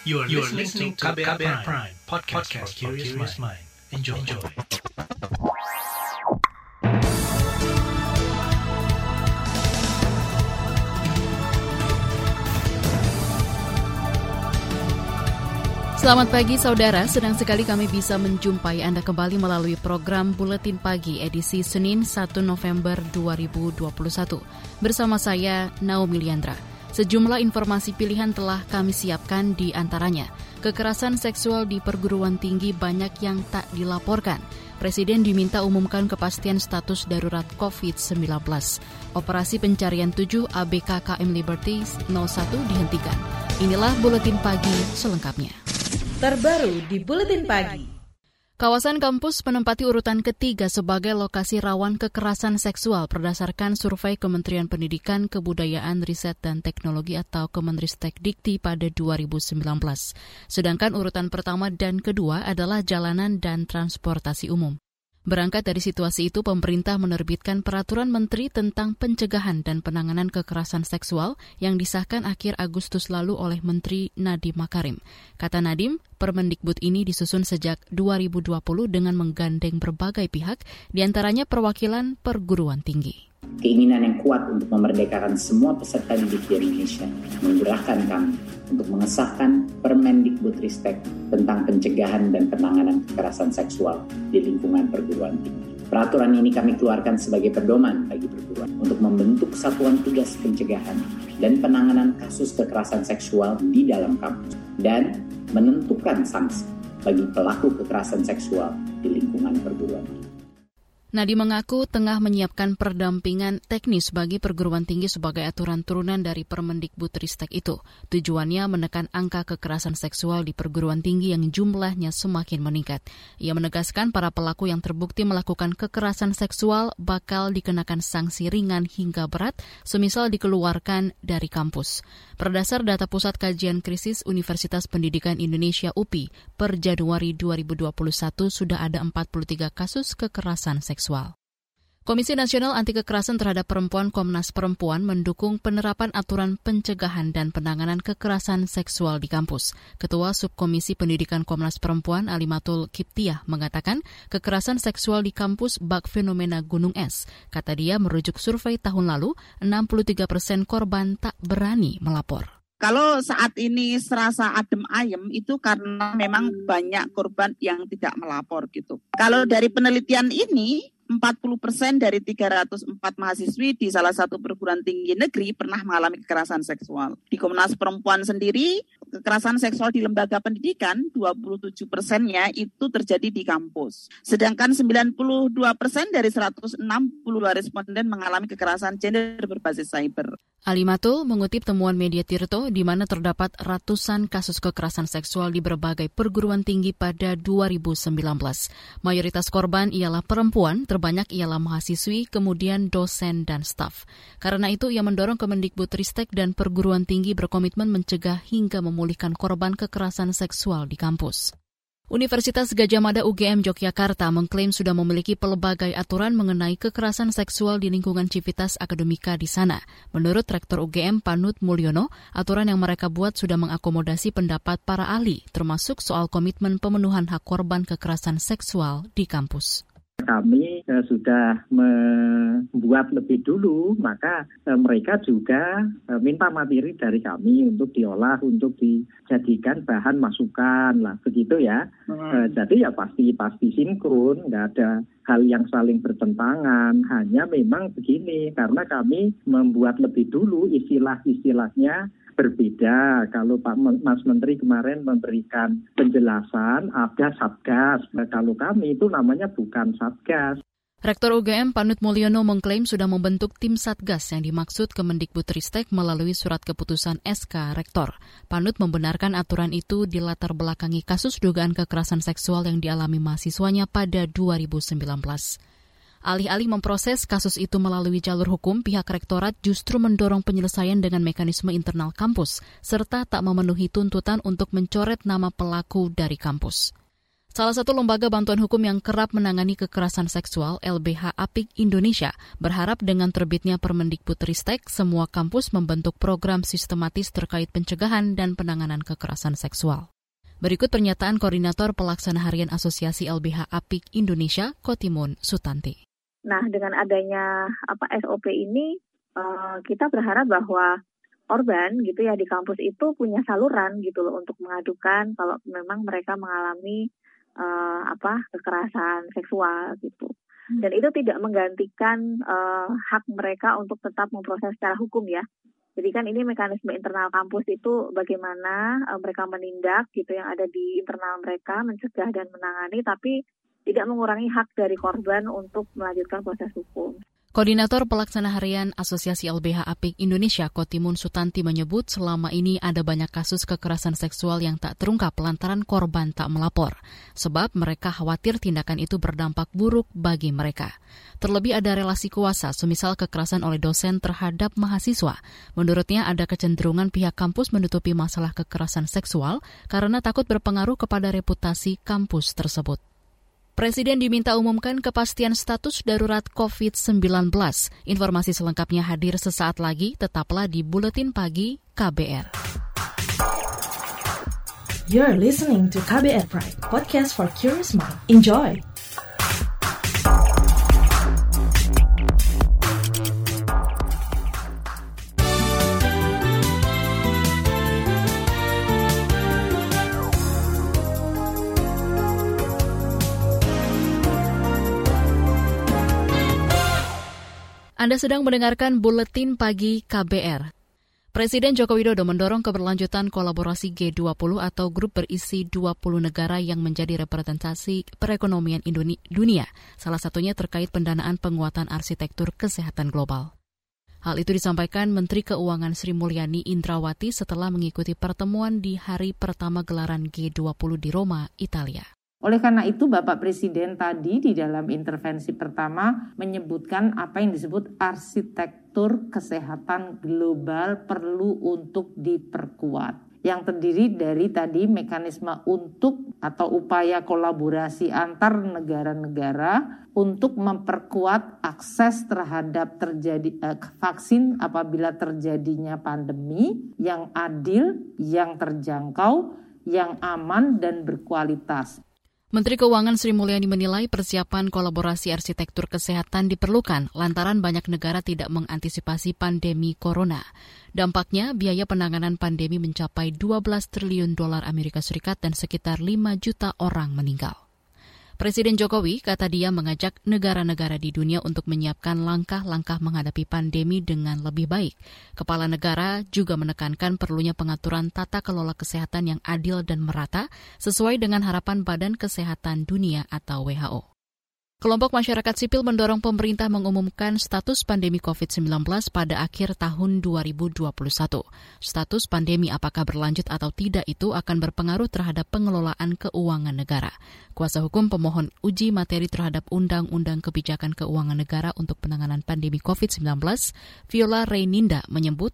You are, you are listening to KBR, KBR Prime, Prime podcast, podcast for curious mind. Enjoy. Enjoy. Selamat pagi saudara, senang sekali kami bisa menjumpai Anda kembali melalui program Buletin Pagi edisi Senin 1 November 2021. Bersama saya, Naomi Liandra. Sejumlah informasi pilihan telah kami siapkan di antaranya. Kekerasan seksual di perguruan tinggi banyak yang tak dilaporkan. Presiden diminta umumkan kepastian status darurat COVID-19. Operasi pencarian 7 ABK KM Liberty 01 dihentikan. Inilah Buletin Pagi selengkapnya terbaru di Buletin Pagi. Kawasan kampus menempati urutan ketiga sebagai lokasi rawan kekerasan seksual berdasarkan survei Kementerian Pendidikan, Kebudayaan, Riset, dan Teknologi atau Kemenristek Dikti pada 2019. Sedangkan urutan pertama dan kedua adalah jalanan dan transportasi umum. Berangkat dari situasi itu, pemerintah menerbitkan Peraturan Menteri tentang Pencegahan dan Penanganan Kekerasan Seksual yang disahkan akhir Agustus lalu oleh Menteri Nadiem Makarim. Kata Nadiem, Permendikbud ini disusun sejak 2020 dengan menggandeng berbagai pihak, di antaranya perwakilan perguruan tinggi keinginan yang kuat untuk memerdekakan semua peserta didik di Indonesia menggerakkan kami untuk mengesahkan Permendikbudristek tentang pencegahan dan penanganan kekerasan seksual di lingkungan perguruan tinggi. Peraturan ini kami keluarkan sebagai pedoman bagi perguruan untuk membentuk satuan tugas pencegahan dan penanganan kasus kekerasan seksual di dalam kampus dan menentukan sanksi bagi pelaku kekerasan seksual di lingkungan perguruan tinggi. Nadi mengaku tengah menyiapkan perdampingan teknis bagi perguruan tinggi sebagai aturan turunan dari Permendikbud Ristek itu. Tujuannya menekan angka kekerasan seksual di perguruan tinggi yang jumlahnya semakin meningkat. Ia menegaskan para pelaku yang terbukti melakukan kekerasan seksual bakal dikenakan sanksi ringan hingga berat, semisal dikeluarkan dari kampus. Berdasar data Pusat Kajian Krisis Universitas Pendidikan Indonesia UPI, per Januari 2021 sudah ada 43 kasus kekerasan seksual. Komisi Nasional Anti Kekerasan Terhadap Perempuan Komnas Perempuan mendukung penerapan aturan pencegahan dan penanganan kekerasan seksual di kampus. Ketua Subkomisi Pendidikan Komnas Perempuan Alimatul Kiptiah mengatakan kekerasan seksual di kampus bak fenomena gunung es. Kata dia merujuk survei tahun lalu, 63 persen korban tak berani melapor. Kalau saat ini serasa adem ayem itu karena memang banyak korban yang tidak melapor gitu. Kalau dari penelitian ini 40 persen dari 304 mahasiswi di salah satu perguruan tinggi negeri pernah mengalami kekerasan seksual. Di Komnas Perempuan sendiri, kekerasan seksual di lembaga pendidikan 27 persennya itu terjadi di kampus. Sedangkan 92 persen dari 162 responden mengalami kekerasan gender berbasis cyber. Alimatul mengutip temuan media Tirto di mana terdapat ratusan kasus kekerasan seksual di berbagai perguruan tinggi pada 2019. Mayoritas korban ialah perempuan, terbanyak ialah mahasiswi, kemudian dosen dan staf. Karena itu ia mendorong Kemendikbudristek dan perguruan tinggi berkomitmen mencegah hingga memulihkan korban kekerasan seksual di kampus. Universitas Gajah Mada UGM Yogyakarta mengklaim sudah memiliki pelbagai aturan mengenai kekerasan seksual di lingkungan civitas akademika di sana. Menurut Rektor UGM Panut Mulyono, aturan yang mereka buat sudah mengakomodasi pendapat para ahli, termasuk soal komitmen pemenuhan hak korban kekerasan seksual di kampus kami uh, sudah membuat lebih dulu, maka uh, mereka juga uh, minta materi dari kami untuk diolah, untuk dijadikan bahan masukan lah, begitu ya. Hmm. Uh, jadi ya pasti pasti sinkron, nggak ada hal yang saling bertentangan. Hanya memang begini, karena kami membuat lebih dulu istilah-istilahnya berbeda. Kalau Pak Mas Menteri kemarin memberikan penjelasan ada satgas. Nah, kalau kami itu namanya bukan satgas. Rektor UGM Panut Mulyono mengklaim sudah membentuk tim Satgas yang dimaksud Kemendikbudristek melalui surat keputusan SK Rektor. Panut membenarkan aturan itu dilatar belakangi kasus dugaan kekerasan seksual yang dialami mahasiswanya pada 2019. Alih-alih memproses kasus itu melalui jalur hukum, pihak rektorat justru mendorong penyelesaian dengan mekanisme internal kampus, serta tak memenuhi tuntutan untuk mencoret nama pelaku dari kampus. Salah satu lembaga bantuan hukum yang kerap menangani kekerasan seksual, LBH Apik Indonesia, berharap dengan terbitnya Permendikbudristek, semua kampus membentuk program sistematis terkait pencegahan dan penanganan kekerasan seksual. Berikut pernyataan Koordinator Pelaksana Harian Asosiasi LBH Apik Indonesia, Kotimun Sutanti. Nah, dengan adanya apa SOP ini, uh, kita berharap bahwa korban gitu ya di kampus itu punya saluran gitu loh untuk mengadukan kalau memang mereka mengalami uh, apa kekerasan seksual gitu. Hmm. Dan itu tidak menggantikan uh, hak mereka untuk tetap memproses secara hukum ya. Jadi kan ini mekanisme internal kampus itu bagaimana uh, mereka menindak gitu yang ada di internal mereka mencegah dan menangani tapi tidak mengurangi hak dari korban untuk melanjutkan proses hukum. Koordinator Pelaksana Harian Asosiasi LBH Apik Indonesia Kotimun Sutanti menyebut selama ini ada banyak kasus kekerasan seksual yang tak terungkap lantaran korban tak melapor. Sebab mereka khawatir tindakan itu berdampak buruk bagi mereka. Terlebih ada relasi kuasa, semisal kekerasan oleh dosen terhadap mahasiswa. Menurutnya ada kecenderungan pihak kampus menutupi masalah kekerasan seksual karena takut berpengaruh kepada reputasi kampus tersebut. Presiden diminta umumkan kepastian status darurat COVID-19. Informasi selengkapnya hadir sesaat lagi, tetaplah di Buletin Pagi KBR. You're listening to KBR Pride, podcast for curious mind. Enjoy! Anda sedang mendengarkan Buletin Pagi KBR. Presiden Joko Widodo mendorong keberlanjutan kolaborasi G20 atau grup berisi 20 negara yang menjadi representasi perekonomian dunia, salah satunya terkait pendanaan penguatan arsitektur kesehatan global. Hal itu disampaikan Menteri Keuangan Sri Mulyani Indrawati setelah mengikuti pertemuan di hari pertama gelaran G20 di Roma, Italia. Oleh karena itu Bapak Presiden tadi di dalam intervensi pertama menyebutkan apa yang disebut arsitektur kesehatan global perlu untuk diperkuat yang terdiri dari tadi mekanisme untuk atau upaya kolaborasi antar negara-negara untuk memperkuat akses terhadap terjadi eh, vaksin apabila terjadinya pandemi yang adil, yang terjangkau, yang aman dan berkualitas. Menteri Keuangan Sri Mulyani menilai persiapan kolaborasi arsitektur kesehatan diperlukan lantaran banyak negara tidak mengantisipasi pandemi corona. Dampaknya, biaya penanganan pandemi mencapai 12 triliun dolar Amerika Serikat dan sekitar 5 juta orang meninggal. Presiden Jokowi, kata dia, mengajak negara-negara di dunia untuk menyiapkan langkah-langkah menghadapi pandemi dengan lebih baik. Kepala negara juga menekankan perlunya pengaturan tata kelola kesehatan yang adil dan merata sesuai dengan harapan Badan Kesehatan Dunia atau WHO. Kelompok masyarakat sipil mendorong pemerintah mengumumkan status pandemi COVID-19 pada akhir tahun 2021. Status pandemi apakah berlanjut atau tidak itu akan berpengaruh terhadap pengelolaan keuangan negara. Kuasa hukum pemohon uji materi terhadap Undang-Undang Kebijakan Keuangan Negara untuk penanganan pandemi COVID-19, Viola Reyninda menyebut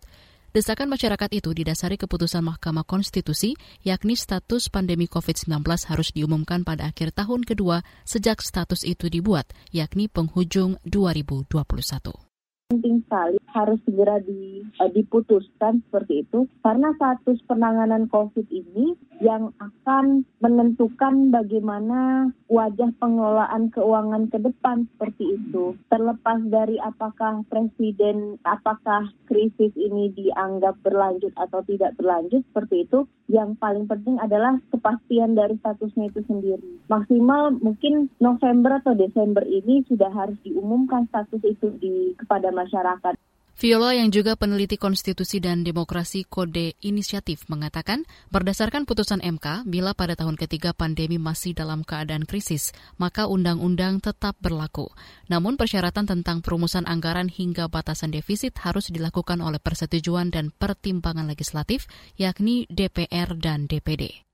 Desakan masyarakat itu didasari keputusan Mahkamah Konstitusi, yakni status pandemi COVID-19 harus diumumkan pada akhir tahun kedua sejak status itu dibuat, yakni penghujung 2021 penting sekali harus segera di, uh, diputuskan seperti itu karena status penanganan COVID ini yang akan menentukan bagaimana wajah pengelolaan keuangan ke depan seperti itu. Terlepas dari apakah presiden, apakah krisis ini dianggap berlanjut atau tidak berlanjut seperti itu, yang paling penting adalah kepastian dari statusnya itu sendiri. Maksimal mungkin November atau Desember ini sudah harus diumumkan status itu di kepada masyarakat. Viola yang juga peneliti konstitusi dan demokrasi kode inisiatif mengatakan, berdasarkan putusan MK, bila pada tahun ketiga pandemi masih dalam keadaan krisis, maka undang-undang tetap berlaku. Namun persyaratan tentang perumusan anggaran hingga batasan defisit harus dilakukan oleh persetujuan dan pertimbangan legislatif, yakni DPR dan DPD.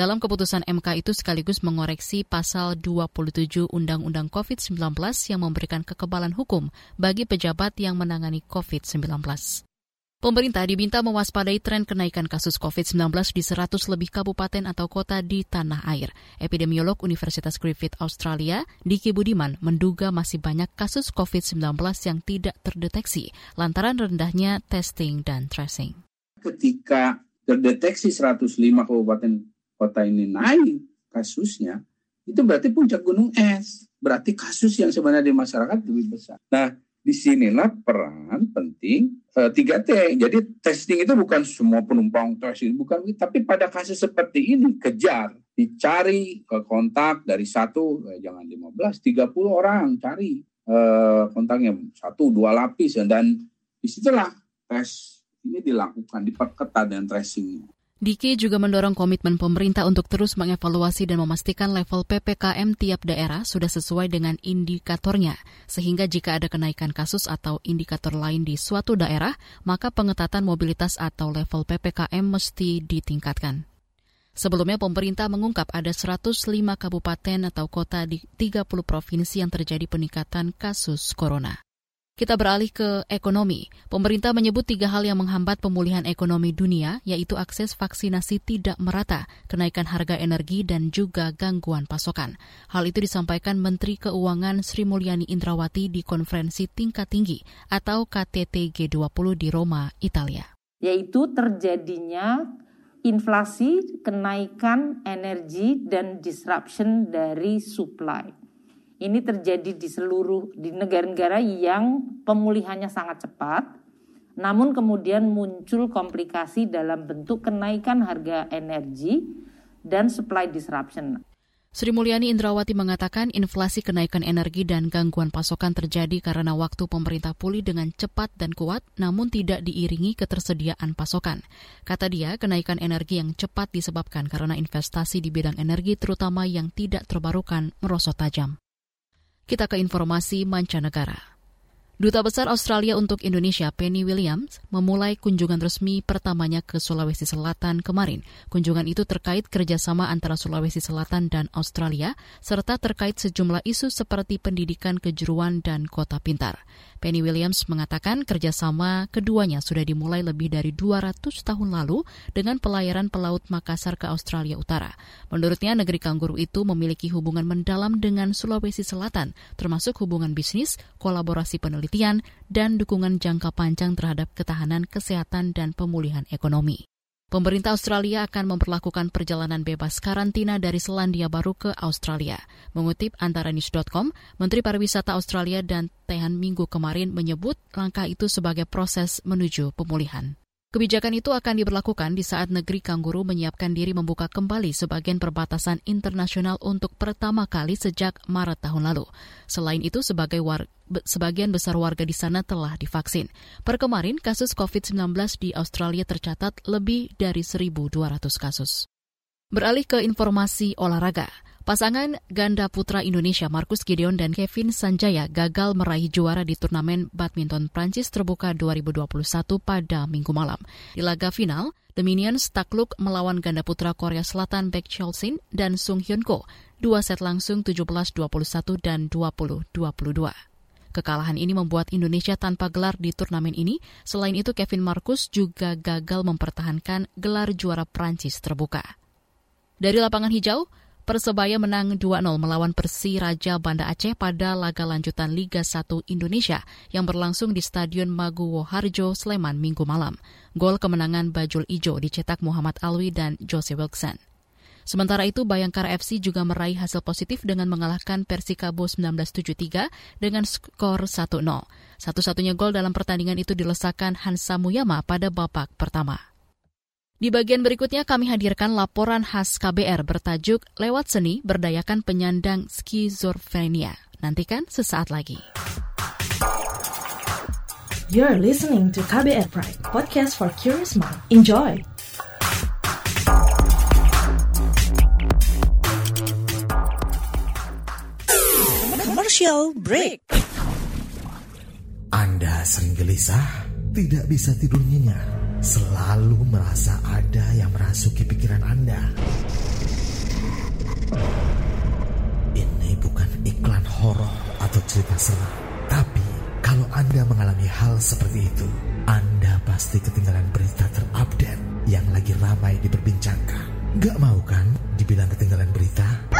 Dalam keputusan MK itu sekaligus mengoreksi pasal 27 Undang-Undang COVID-19 yang memberikan kekebalan hukum bagi pejabat yang menangani COVID-19. Pemerintah diminta mewaspadai tren kenaikan kasus COVID-19 di 100 lebih kabupaten atau kota di tanah air. Epidemiolog Universitas Griffith Australia, Diki Budiman, menduga masih banyak kasus COVID-19 yang tidak terdeteksi lantaran rendahnya testing dan tracing. Ketika terdeteksi 105 kabupaten kota ini naik kasusnya, itu berarti puncak gunung es. Berarti kasus yang sebenarnya di masyarakat lebih besar. Nah, di sinilah peran penting eh, 3T. Jadi testing itu bukan semua penumpang testing, bukan, tapi pada kasus seperti ini kejar, dicari ke kontak dari satu, eh, jangan 15, 30 orang cari uh, kontaknya satu dua lapis dan di situlah tes ini dilakukan diperketat dan tracingnya. Diki juga mendorong komitmen pemerintah untuk terus mengevaluasi dan memastikan level PPKM tiap daerah sudah sesuai dengan indikatornya, sehingga jika ada kenaikan kasus atau indikator lain di suatu daerah, maka pengetatan mobilitas atau level PPKM mesti ditingkatkan. Sebelumnya pemerintah mengungkap ada 105 kabupaten atau kota di 30 provinsi yang terjadi peningkatan kasus corona. Kita beralih ke ekonomi. Pemerintah menyebut tiga hal yang menghambat pemulihan ekonomi dunia, yaitu akses vaksinasi tidak merata, kenaikan harga energi, dan juga gangguan pasokan. Hal itu disampaikan Menteri Keuangan Sri Mulyani Indrawati di konferensi tingkat tinggi atau KTT G20 di Roma, Italia. Yaitu terjadinya inflasi, kenaikan energi, dan disruption dari supply ini terjadi di seluruh di negara-negara yang pemulihannya sangat cepat, namun kemudian muncul komplikasi dalam bentuk kenaikan harga energi dan supply disruption. Sri Mulyani Indrawati mengatakan inflasi kenaikan energi dan gangguan pasokan terjadi karena waktu pemerintah pulih dengan cepat dan kuat namun tidak diiringi ketersediaan pasokan. Kata dia, kenaikan energi yang cepat disebabkan karena investasi di bidang energi terutama yang tidak terbarukan merosot tajam. Kita ke informasi mancanegara. Duta Besar Australia untuk Indonesia Penny Williams memulai kunjungan resmi pertamanya ke Sulawesi Selatan kemarin. Kunjungan itu terkait kerjasama antara Sulawesi Selatan dan Australia, serta terkait sejumlah isu seperti pendidikan kejuruan dan kota pintar. Penny Williams mengatakan kerjasama keduanya sudah dimulai lebih dari 200 tahun lalu dengan pelayaran pelaut Makassar ke Australia Utara. Menurutnya, negeri kangguru itu memiliki hubungan mendalam dengan Sulawesi Selatan, termasuk hubungan bisnis, kolaborasi penelitian, dan dukungan jangka panjang terhadap ketahanan kesehatan dan pemulihan ekonomi. Pemerintah Australia akan memperlakukan perjalanan bebas karantina dari Selandia Baru ke Australia. Mengutip antara news.com, Menteri Pariwisata Australia dan Tehan minggu kemarin menyebut langkah itu sebagai proses menuju pemulihan. Kebijakan itu akan diberlakukan di saat negeri Kangguru menyiapkan diri membuka kembali sebagian perbatasan internasional untuk pertama kali sejak Maret tahun lalu. Selain itu, sebagai war, sebagian besar warga di sana telah divaksin. Per kemarin, kasus COVID-19 di Australia tercatat lebih dari 1.200 kasus. Beralih ke informasi olahraga. Pasangan ganda putra Indonesia Markus Gideon dan Kevin Sanjaya gagal meraih juara di turnamen badminton Prancis terbuka 2021 pada minggu malam. Di laga final, The Minions takluk melawan ganda putra Korea Selatan Baek Cholsin dan Sung Hyun Ko, dua set langsung 17-21 dan 20-22. Kekalahan ini membuat Indonesia tanpa gelar di turnamen ini. Selain itu, Kevin Marcus juga gagal mempertahankan gelar juara Prancis terbuka. Dari lapangan hijau, Persebaya menang 2-0 melawan Persi Raja Banda Aceh pada laga lanjutan Liga 1 Indonesia yang berlangsung di Stadion Maguwo Harjo, Sleman, minggu malam. Gol kemenangan Bajul Ijo dicetak Muhammad Alwi dan Jose Wilson. Sementara itu, Bayangkara FC juga meraih hasil positif dengan mengalahkan Persikabo 1973 dengan skor 1-0. Satu-satunya gol dalam pertandingan itu dilesakan Hansa Muyama pada babak pertama. Di bagian berikutnya kami hadirkan laporan khas KBR bertajuk Lewat Seni Berdayakan Penyandang Skizofrenia. Nantikan sesaat lagi. You're listening to KBR Pride, podcast for curious mind. Enjoy! Commercial break. Anda sering gelisah, tidak bisa tidur nyenyak selalu merasa ada yang merasuki pikiran Anda. Ini bukan iklan horor atau cerita seram, tapi kalau Anda mengalami hal seperti itu, Anda pasti ketinggalan berita terupdate yang lagi ramai diperbincangkan. Gak mau kan dibilang ketinggalan berita?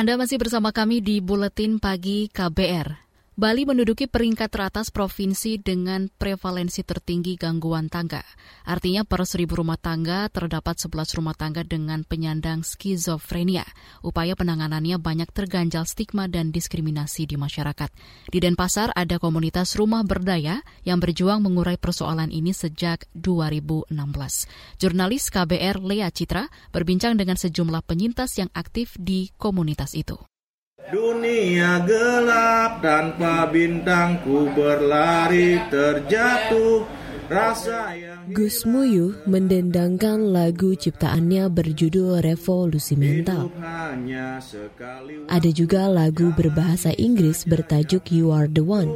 Anda masih bersama kami di Buletin Pagi KBR. Bali menduduki peringkat teratas provinsi dengan prevalensi tertinggi gangguan tangga. Artinya per seribu rumah tangga terdapat 11 rumah tangga dengan penyandang skizofrenia. Upaya penanganannya banyak terganjal stigma dan diskriminasi di masyarakat. Di Denpasar ada komunitas rumah berdaya yang berjuang mengurai persoalan ini sejak 2016. Jurnalis KBR Lea Citra berbincang dengan sejumlah penyintas yang aktif di komunitas itu. Dunia gelap tanpa bintangku berlari terjatuh rasa yang Gus Muyu mendendangkan lagu ciptaannya berjudul Revolusi Mental. Ada juga lagu berbahasa Inggris bertajuk You Are The One.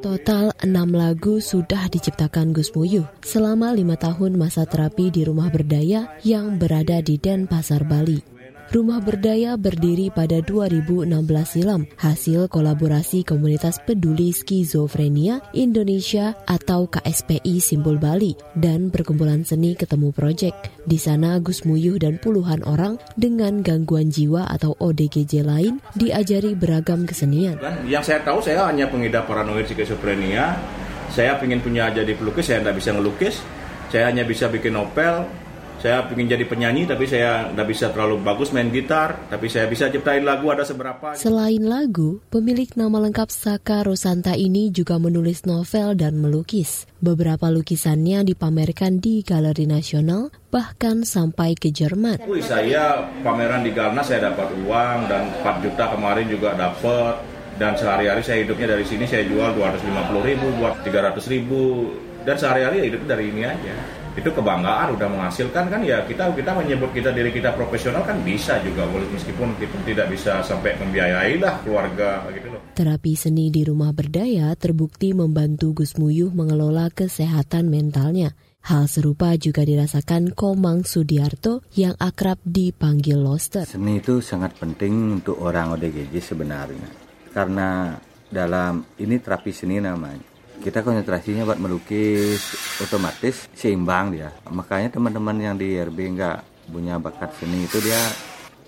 Total enam lagu sudah diciptakan Gus Muyu selama lima tahun masa terapi di rumah berdaya yang berada di Denpasar, Bali. Rumah Berdaya berdiri pada 2016 silam, hasil kolaborasi Komunitas Peduli Skizofrenia Indonesia atau KSPI Simbol Bali dan Perkumpulan Seni Ketemu Project. Di sana Gus Muyuh dan puluhan orang dengan gangguan jiwa atau ODGJ lain diajari beragam kesenian. Yang saya tahu saya hanya pengidap paranoid skizofrenia. Saya ingin punya jadi pelukis, saya tidak bisa ngelukis. Saya hanya bisa bikin novel, saya ingin jadi penyanyi tapi saya tidak bisa terlalu bagus main gitar tapi saya bisa ciptain lagu ada seberapa Selain lagu, pemilik nama lengkap Saka Rosanta ini juga menulis novel dan melukis. Beberapa lukisannya dipamerkan di Galeri Nasional bahkan sampai ke Jerman. Wih, saya pameran di Galna saya dapat uang dan 4 juta kemarin juga dapat dan sehari-hari saya hidupnya dari sini saya jual 250 ribu buat 300 ribu dan sehari-hari hidupnya dari ini aja itu kebanggaan udah menghasilkan kan ya kita kita menyebut kita diri kita profesional kan bisa juga meskipun kita tidak bisa sampai membiayai lah keluarga gitu loh. Terapi seni di rumah berdaya terbukti membantu Gus Muyuh mengelola kesehatan mentalnya. Hal serupa juga dirasakan Komang Sudiarto yang akrab dipanggil Loster. Seni itu sangat penting untuk orang ODGJ sebenarnya. Karena dalam ini terapi seni namanya kita konsentrasinya buat melukis otomatis seimbang dia. Makanya teman-teman yang di RB nggak punya bakat seni itu dia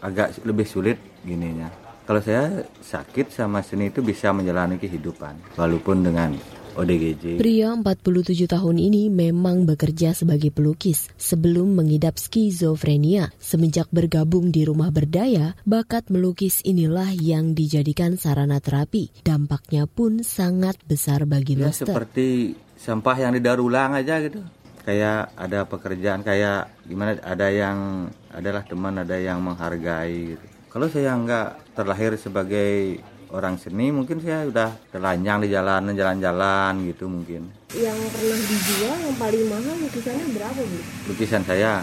agak lebih sulit gininya kalau saya sakit sama seni itu bisa menjalani kehidupan walaupun dengan ODGJ. Pria 47 tahun ini memang bekerja sebagai pelukis sebelum mengidap skizofrenia. Semenjak bergabung di rumah berdaya, bakat melukis inilah yang dijadikan sarana terapi. Dampaknya pun sangat besar bagi ya, Loster. seperti sampah yang didaur ulang aja gitu. Kayak ada pekerjaan kayak gimana ada yang adalah teman ada yang menghargai gitu. Kalau saya nggak terlahir sebagai orang seni mungkin saya udah telanjang di jalan jalan-jalan gitu mungkin yang pernah dijual yang paling mahal lukisannya berapa bu? lukisan saya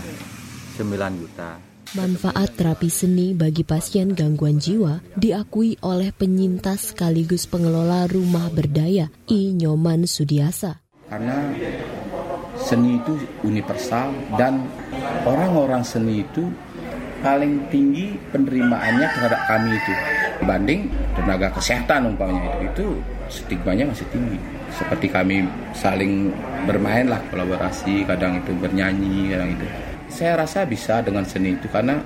9 juta Manfaat terapi seni bagi pasien gangguan jiwa diakui oleh penyintas sekaligus pengelola rumah berdaya I Nyoman Sudiasa. Karena seni itu universal dan orang-orang seni itu paling tinggi penerimaannya terhadap kami itu. Banding tenaga kesehatan umpamanya itu. Itu stigmanya masih tinggi. Seperti kami saling bermain lah kolaborasi kadang itu bernyanyi kadang itu. Saya rasa bisa dengan seni itu karena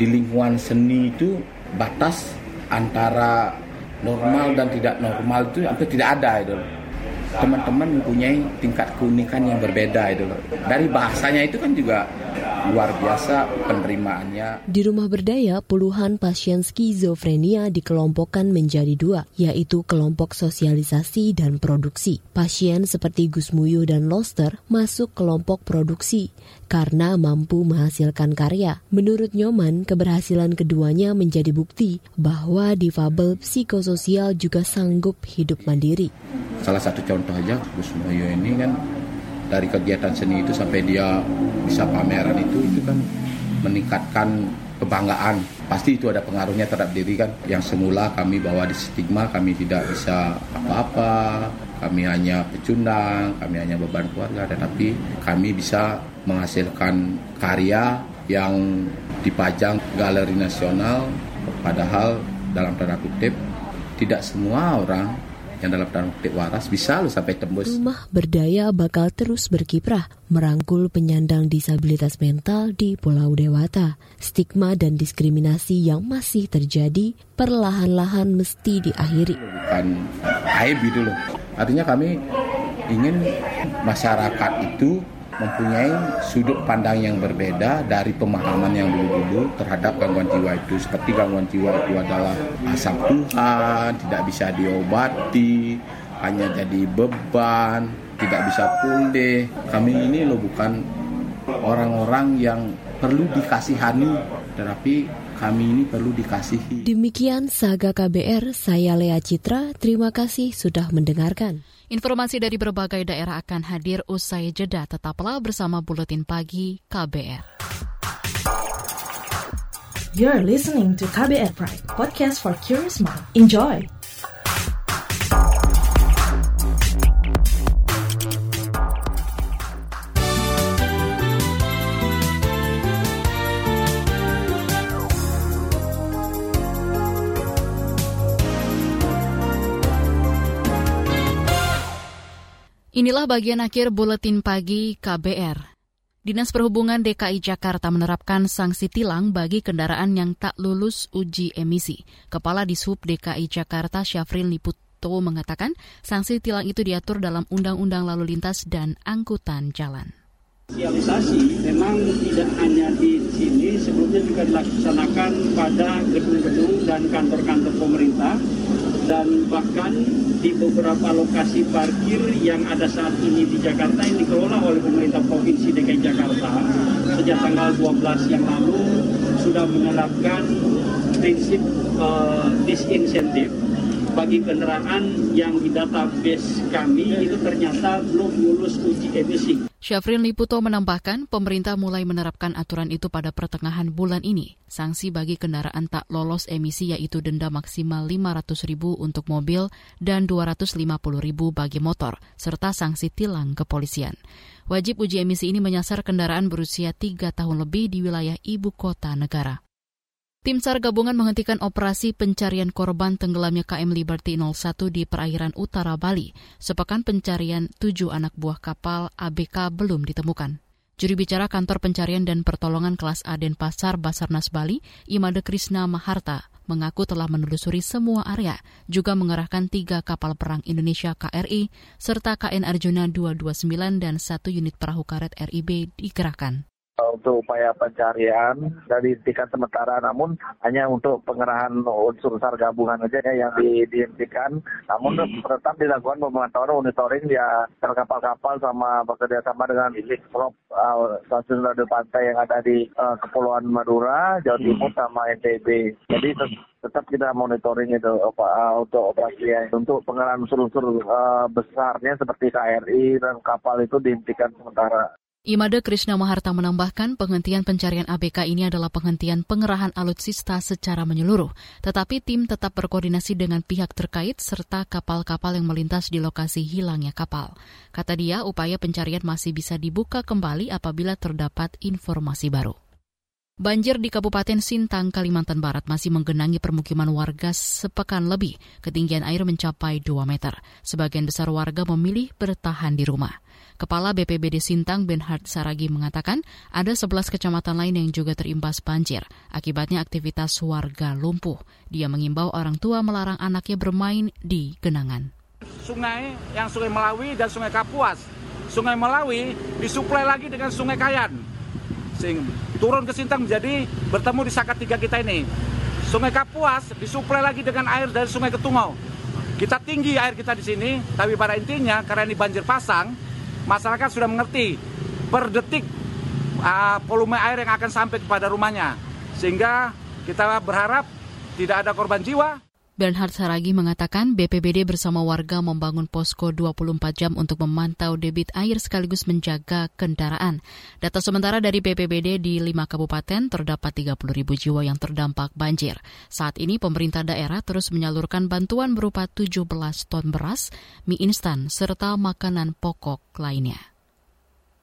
di lingkungan seni itu batas antara normal dan tidak normal itu hampir tidak ada itu. Teman-teman mempunyai tingkat keunikan yang berbeda itu. Dari bahasanya itu kan juga luar biasa penerimaannya. Di rumah berdaya, puluhan pasien skizofrenia dikelompokkan menjadi dua, yaitu kelompok sosialisasi dan produksi. Pasien seperti Gusmuyo dan Loster masuk kelompok produksi karena mampu menghasilkan karya. Menurut Nyoman, keberhasilan keduanya menjadi bukti bahwa difabel psikososial juga sanggup hidup mandiri. Salah satu contoh aja Gusmuyo ini kan dari kegiatan seni itu sampai dia bisa pameran itu itu kan meningkatkan kebanggaan. Pasti itu ada pengaruhnya terhadap diri kan. Yang semula kami bawa di stigma kami tidak bisa apa-apa kami hanya pecundang kami hanya beban keluarga tetapi kami bisa menghasilkan karya yang dipajang galeri nasional padahal dalam tanda kutip tidak semua orang yang dalam tanda kutip waras bisa lo sampai tembus. Rumah berdaya bakal terus berkiprah merangkul penyandang disabilitas mental di Pulau Dewata. Stigma dan diskriminasi yang masih terjadi perlahan-lahan mesti diakhiri. Bukan aib gitu loh. Artinya kami ingin masyarakat itu mempunyai sudut pandang yang berbeda dari pemahaman yang dulu-dulu terhadap gangguan jiwa itu. Seperti gangguan jiwa itu adalah asam Tuhan, tidak bisa diobati, hanya jadi beban, tidak bisa pulih. Kami ini loh bukan orang-orang yang perlu dikasihani, tetapi kami ini perlu dikasihi. Demikian Saga KBR, saya Lea Citra, terima kasih sudah mendengarkan. Informasi dari berbagai daerah akan hadir usai jeda. Tetaplah bersama Buletin Pagi KBR. You're listening to KBR Pride, podcast for curious mind. Enjoy! Inilah bagian akhir buletin pagi KBR. Dinas Perhubungan DKI Jakarta menerapkan sanksi tilang bagi kendaraan yang tak lulus uji emisi. Kepala Dishub DKI Jakarta Syafrin Liputo mengatakan sanksi tilang itu diatur dalam Undang-Undang Lalu Lintas dan Angkutan Jalan. Sosialisasi memang tidak hanya di sini, sebelumnya juga dilaksanakan pada gedung-gedung dan kantor-kantor pemerintah dan bahkan di beberapa lokasi parkir yang ada saat ini di Jakarta yang dikelola oleh pemerintah Provinsi DKI Jakarta sejak tanggal 12 yang lalu sudah menerapkan prinsip uh, disinsentif bagi kendaraan yang di database kami itu ternyata belum lulus uji emisi. Syafrin Liputo menambahkan, pemerintah mulai menerapkan aturan itu pada pertengahan bulan ini. Sanksi bagi kendaraan tak lolos emisi yaitu denda maksimal 500 ribu untuk mobil dan 250 ribu bagi motor, serta sanksi tilang kepolisian. Wajib uji emisi ini menyasar kendaraan berusia 3 tahun lebih di wilayah ibu kota negara. Tim SAR gabungan menghentikan operasi pencarian korban tenggelamnya KM Liberty 01 di perairan utara Bali. Sepekan pencarian tujuh anak buah kapal ABK belum ditemukan. Juri bicara Kantor Pencarian dan Pertolongan Kelas A Denpasar Basarnas Bali, Imade Krisna Maharta, mengaku telah menelusuri semua area, juga mengerahkan tiga kapal perang Indonesia KRI, serta KN Arjuna 229 dan satu unit perahu karet RIB dikerahkan untuk upaya pencarian dari tingkat sementara namun hanya untuk pengerahan unsur SAR gabungan saja ya yang di, dihentikan namun hmm. tetap dilakukan pemantauan monitoring ya kapal-kapal sama bekerja sama dengan prop uh, stasiun radio pantai yang ada di uh, Kepulauan Madura, Jawa hmm. Timur sama NTB. Jadi tetap kita monitoring itu uh, untuk operasi ya. untuk pengerahan unsur-unsur uh, besarnya seperti KRI dan kapal itu dihentikan sementara. Imade Krishna Maharta menambahkan penghentian pencarian ABK ini adalah penghentian pengerahan alutsista secara menyeluruh, tetapi tim tetap berkoordinasi dengan pihak terkait serta kapal-kapal yang melintas di lokasi hilangnya kapal. Kata dia, upaya pencarian masih bisa dibuka kembali apabila terdapat informasi baru. Banjir di Kabupaten Sintang, Kalimantan Barat masih menggenangi permukiman warga sepekan lebih. Ketinggian air mencapai 2 meter. Sebagian besar warga memilih bertahan di rumah. Kepala BPBD Sintang Benhard Saragi mengatakan ada 11 kecamatan lain yang juga terimbas banjir. Akibatnya aktivitas warga lumpuh. Dia mengimbau orang tua melarang anaknya bermain di genangan. Sungai yang Sungai Melawi dan Sungai Kapuas. Sungai Melawi disuplai lagi dengan Sungai Kayan. sehingga turun ke Sintang menjadi bertemu di Sakat Tiga kita ini. Sungai Kapuas disuplai lagi dengan air dari Sungai Ketungau. Kita tinggi air kita di sini, tapi pada intinya karena ini banjir pasang, masyarakat sudah mengerti per detik uh, volume air yang akan sampai kepada rumahnya. Sehingga kita berharap tidak ada korban jiwa. Bernhard Saragi mengatakan BPBD bersama warga membangun posko 24 jam untuk memantau debit air sekaligus menjaga kendaraan. Data sementara dari BPBD di lima kabupaten terdapat 30 ribu jiwa yang terdampak banjir. Saat ini pemerintah daerah terus menyalurkan bantuan berupa 17 ton beras, mie instan, serta makanan pokok lainnya.